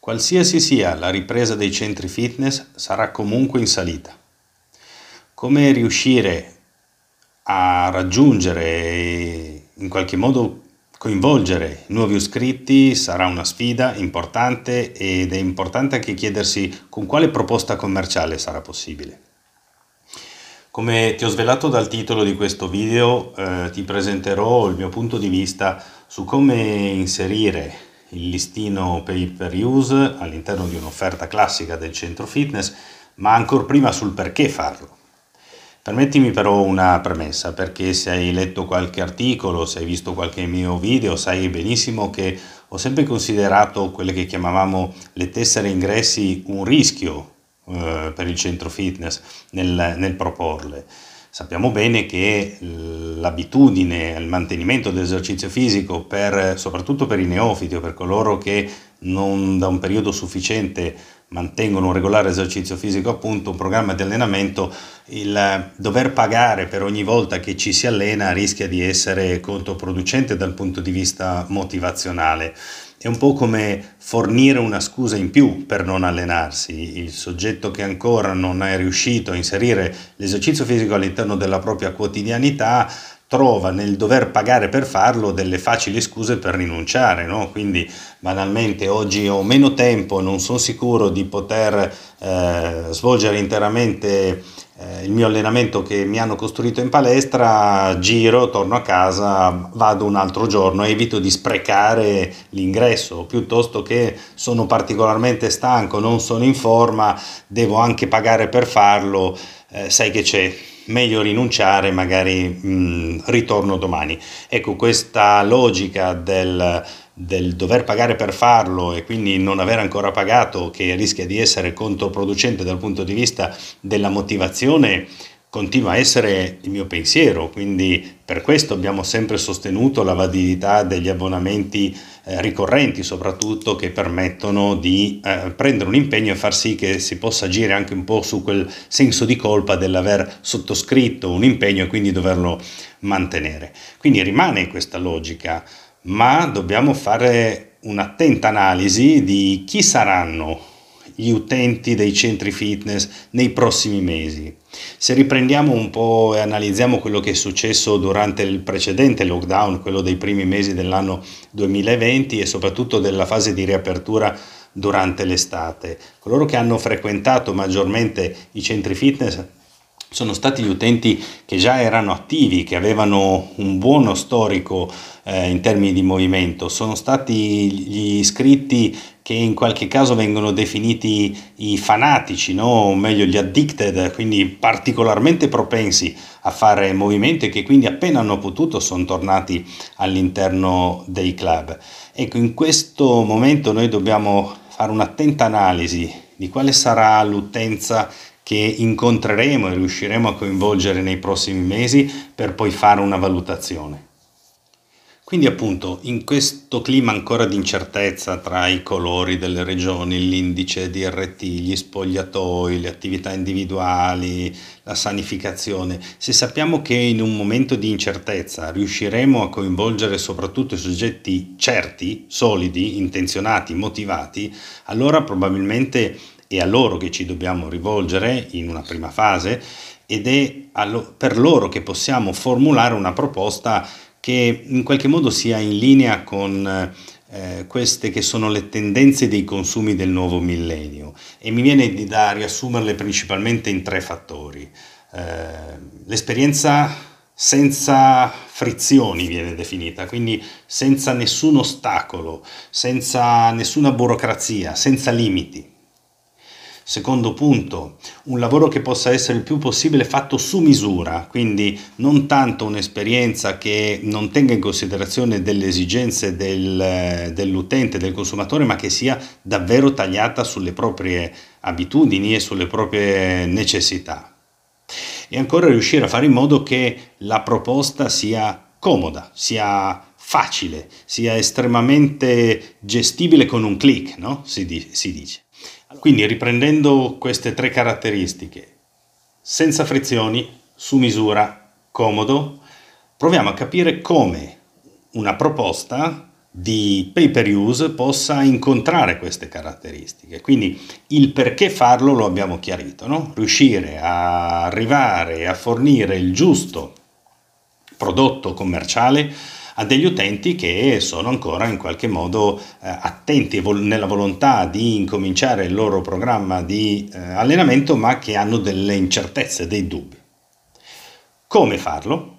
Qualsiasi sia la ripresa dei centri fitness sarà comunque in salita. Come riuscire a raggiungere e in qualche modo coinvolgere nuovi iscritti sarà una sfida importante ed è importante anche chiedersi con quale proposta commerciale sarà possibile. Come ti ho svelato dal titolo di questo video, eh, ti presenterò il mio punto di vista su come inserire il listino pay per use all'interno di un'offerta classica del centro fitness, ma ancora prima sul perché farlo. Permettimi però una premessa, perché se hai letto qualche articolo, se hai visto qualche mio video, sai benissimo che ho sempre considerato quelle che chiamavamo le tessere ingressi un rischio eh, per il centro fitness nel, nel proporle. Sappiamo bene che l'abitudine al mantenimento dell'esercizio fisico, per, soprattutto per i neofiti o per coloro che non da un periodo sufficiente mantengono un regolare esercizio fisico, appunto un programma di allenamento, il dover pagare per ogni volta che ci si allena rischia di essere controproducente dal punto di vista motivazionale. È un po' come fornire una scusa in più per non allenarsi. Il soggetto che ancora non è riuscito a inserire l'esercizio fisico all'interno della propria quotidianità trova nel dover pagare per farlo delle facili scuse per rinunciare, no? quindi banalmente oggi ho meno tempo, non sono sicuro di poter eh, svolgere interamente il mio allenamento che mi hanno costruito in palestra, giro, torno a casa, vado un altro giorno, evito di sprecare l'ingresso, piuttosto che sono particolarmente stanco, non sono in forma, devo anche pagare per farlo, eh, sai che c'è, meglio rinunciare, magari mh, mm, ritorno domani. Ecco, questa logica del del dover pagare per farlo e quindi non aver ancora pagato che rischia di essere controproducente dal punto di vista della motivazione continua a essere il mio pensiero, quindi per questo abbiamo sempre sostenuto la validità degli abbonamenti eh, ricorrenti, soprattutto che permettono di eh, prendere un impegno e far sì che si possa agire anche un po' su quel senso di colpa dell'aver sottoscritto un impegno e quindi doverlo mantenere. Quindi rimane questa logica ma dobbiamo fare un'attenta analisi di chi saranno gli utenti dei centri fitness nei prossimi mesi. Se riprendiamo un po' e analizziamo quello che è successo durante il precedente lockdown, quello dei primi mesi dell'anno 2020 e soprattutto della fase di riapertura durante l'estate, coloro che hanno frequentato maggiormente i centri fitness sono stati gli utenti che già erano attivi, che avevano un buono storico eh, in termini di movimento, sono stati gli iscritti che in qualche caso vengono definiti i fanatici, no? o meglio gli addicted, quindi particolarmente propensi a fare movimento e che quindi appena hanno potuto sono tornati all'interno dei club. Ecco, in questo momento noi dobbiamo fare un'attenta analisi di quale sarà l'utenza che incontreremo e riusciremo a coinvolgere nei prossimi mesi per poi fare una valutazione. Quindi appunto in questo clima ancora di incertezza tra i colori delle regioni, l'indice DRT, gli spogliatoi, le attività individuali, la sanificazione, se sappiamo che in un momento di incertezza riusciremo a coinvolgere soprattutto i soggetti certi, solidi, intenzionati, motivati, allora probabilmente è a loro che ci dobbiamo rivolgere in una prima fase ed è per loro che possiamo formulare una proposta che in qualche modo sia in linea con eh, queste che sono le tendenze dei consumi del nuovo millennio e mi viene da riassumerle principalmente in tre fattori. Eh, l'esperienza senza frizioni viene definita, quindi senza nessun ostacolo, senza nessuna burocrazia, senza limiti. Secondo punto, un lavoro che possa essere il più possibile fatto su misura, quindi non tanto un'esperienza che non tenga in considerazione delle esigenze del, dell'utente, del consumatore, ma che sia davvero tagliata sulle proprie abitudini e sulle proprie necessità. E ancora riuscire a fare in modo che la proposta sia comoda, sia facile, sia estremamente gestibile con un clic, no? si, di, si dice. Quindi riprendendo queste tre caratteristiche, senza frizioni, su misura, comodo, proviamo a capire come una proposta di pay per use possa incontrare queste caratteristiche. Quindi il perché farlo lo abbiamo chiarito, no? riuscire a arrivare a fornire il giusto prodotto commerciale a degli utenti che sono ancora in qualche modo eh, attenti vol- nella volontà di incominciare il loro programma di eh, allenamento ma che hanno delle incertezze, dei dubbi. Come farlo?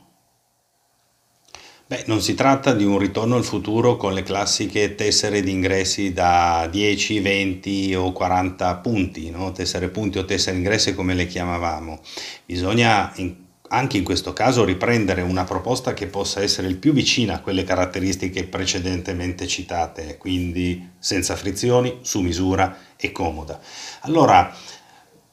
Beh, non si tratta di un ritorno al futuro con le classiche tessere di ingressi da 10, 20 o 40 punti, no? tessere punti o tessere ingressi come le chiamavamo. Bisogna in, anche in questo caso riprendere una proposta che possa essere il più vicina a quelle caratteristiche precedentemente citate, quindi senza frizioni, su misura e comoda. Allora,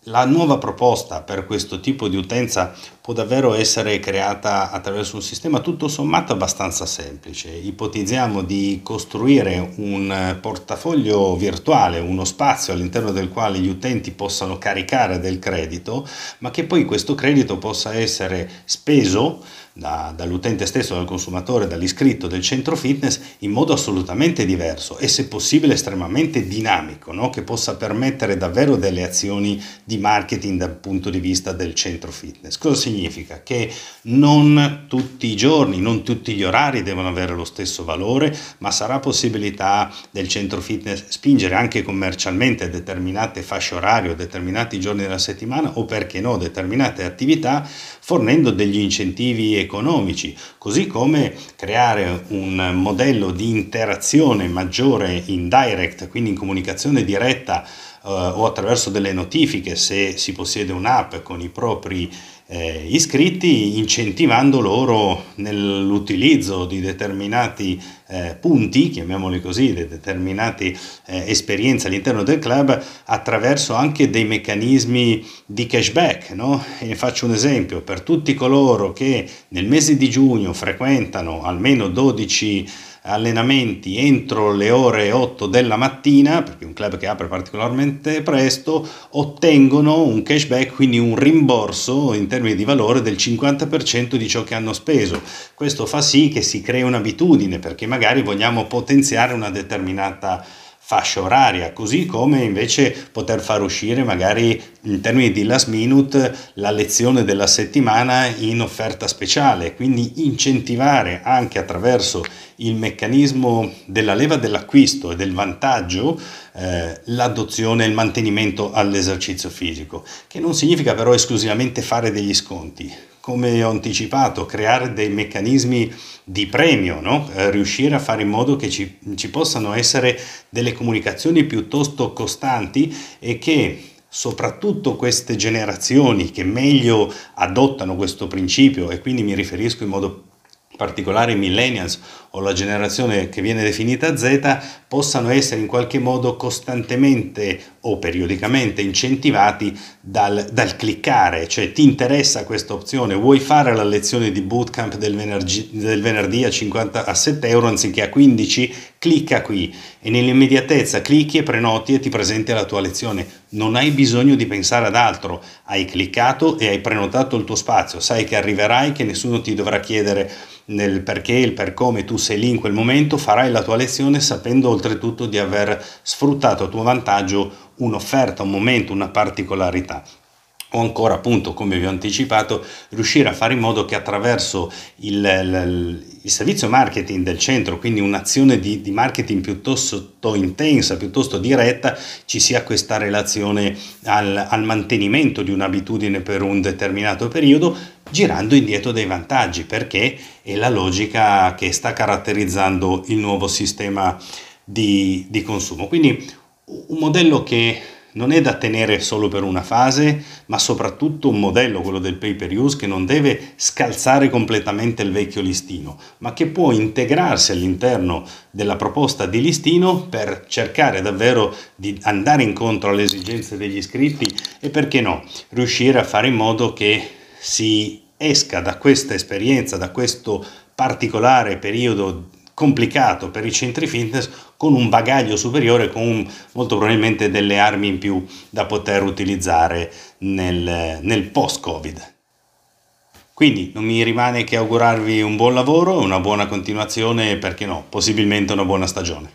la nuova proposta per questo tipo di utenza può davvero essere creata attraverso un sistema tutto sommato abbastanza semplice. Ipotizziamo di costruire un portafoglio virtuale, uno spazio all'interno del quale gli utenti possano caricare del credito, ma che poi questo credito possa essere speso da, dall'utente stesso, dal consumatore, dall'iscritto del centro fitness in modo assolutamente diverso e se possibile estremamente dinamico, no? che possa permettere davvero delle azioni di marketing dal punto di vista del centro fitness. Cosa significa? Che non tutti i giorni, non tutti gli orari devono avere lo stesso valore, ma sarà possibilità del centro fitness spingere anche commercialmente determinate fasce orarie o determinati giorni della settimana o perché no determinate attività fornendo degli incentivi economici economici, così come creare un modello di interazione maggiore in direct, quindi in comunicazione diretta eh, o attraverso delle notifiche se si possiede un'app con i propri eh, iscritti, incentivando loro nell'utilizzo di determinati eh, punti, chiamiamoli così, di determinate eh, esperienze all'interno del club attraverso anche dei meccanismi di cashback. No? Faccio un esempio, per tutti coloro che nel mese di giugno frequentano almeno 12 allenamenti entro le ore 8 della mattina, perché un club che apre particolarmente presto, ottengono un cashback, quindi un rimborso in termini di valore del 50% di ciò che hanno speso. Questo fa sì che si crei un'abitudine, perché magari vogliamo potenziare una determinata fascia oraria, così come invece poter far uscire magari in termini di last minute la lezione della settimana in offerta speciale, quindi incentivare anche attraverso il meccanismo della leva dell'acquisto e del vantaggio eh, l'adozione e il mantenimento all'esercizio fisico, che non significa però esclusivamente fare degli sconti, come ho anticipato, creare dei meccanismi di premio, no? eh, riuscire a fare in modo che ci, ci possano essere delle comunicazioni piuttosto costanti e che soprattutto queste generazioni che meglio adottano questo principio e quindi mi riferisco in modo particolare i millennials o la generazione che viene definita Z, possano essere in qualche modo costantemente o periodicamente incentivati dal, dal cliccare, cioè ti interessa questa opzione, vuoi fare la lezione di bootcamp del venerdì, del venerdì a, 50, a 7 euro anziché a 15, clicca qui. E nell'immediatezza clicchi e prenoti e ti presenti alla tua lezione. Non hai bisogno di pensare ad altro, hai cliccato e hai prenotato il tuo spazio, sai che arriverai, che nessuno ti dovrà chiedere nel perché, il per come tu sei lì in quel momento, farai la tua lezione sapendo oltretutto di aver sfruttato a tuo vantaggio un'offerta, un momento, una particolarità. O ancora appunto come vi ho anticipato riuscire a fare in modo che attraverso il, il, il servizio marketing del centro quindi un'azione di, di, marketing piuttosto intensa piuttosto diretta ci sia questa relazione al, al mantenimento di un'abitudine per un determinato periodo girando indietro dei vantaggi perché è la logica che sta caratterizzando il nuovo sistema di, di consumo. Quindi un modello che non è da tenere solo per una fase, ma soprattutto un modello, quello del pay per use, che non deve scalzare completamente il vecchio listino, ma che può integrarsi all'interno della proposta di listino per cercare davvero di andare incontro alle esigenze degli iscritti e perché no, riuscire a fare in modo che si esca da questa esperienza, da questo particolare periodo complicato per i centri fitness con un bagaglio superiore, con molto probabilmente delle armi in più da poter utilizzare nel, nel post-Covid. Quindi non mi rimane che augurarvi un buon lavoro, una buona continuazione e perché no, possibilmente una buona stagione.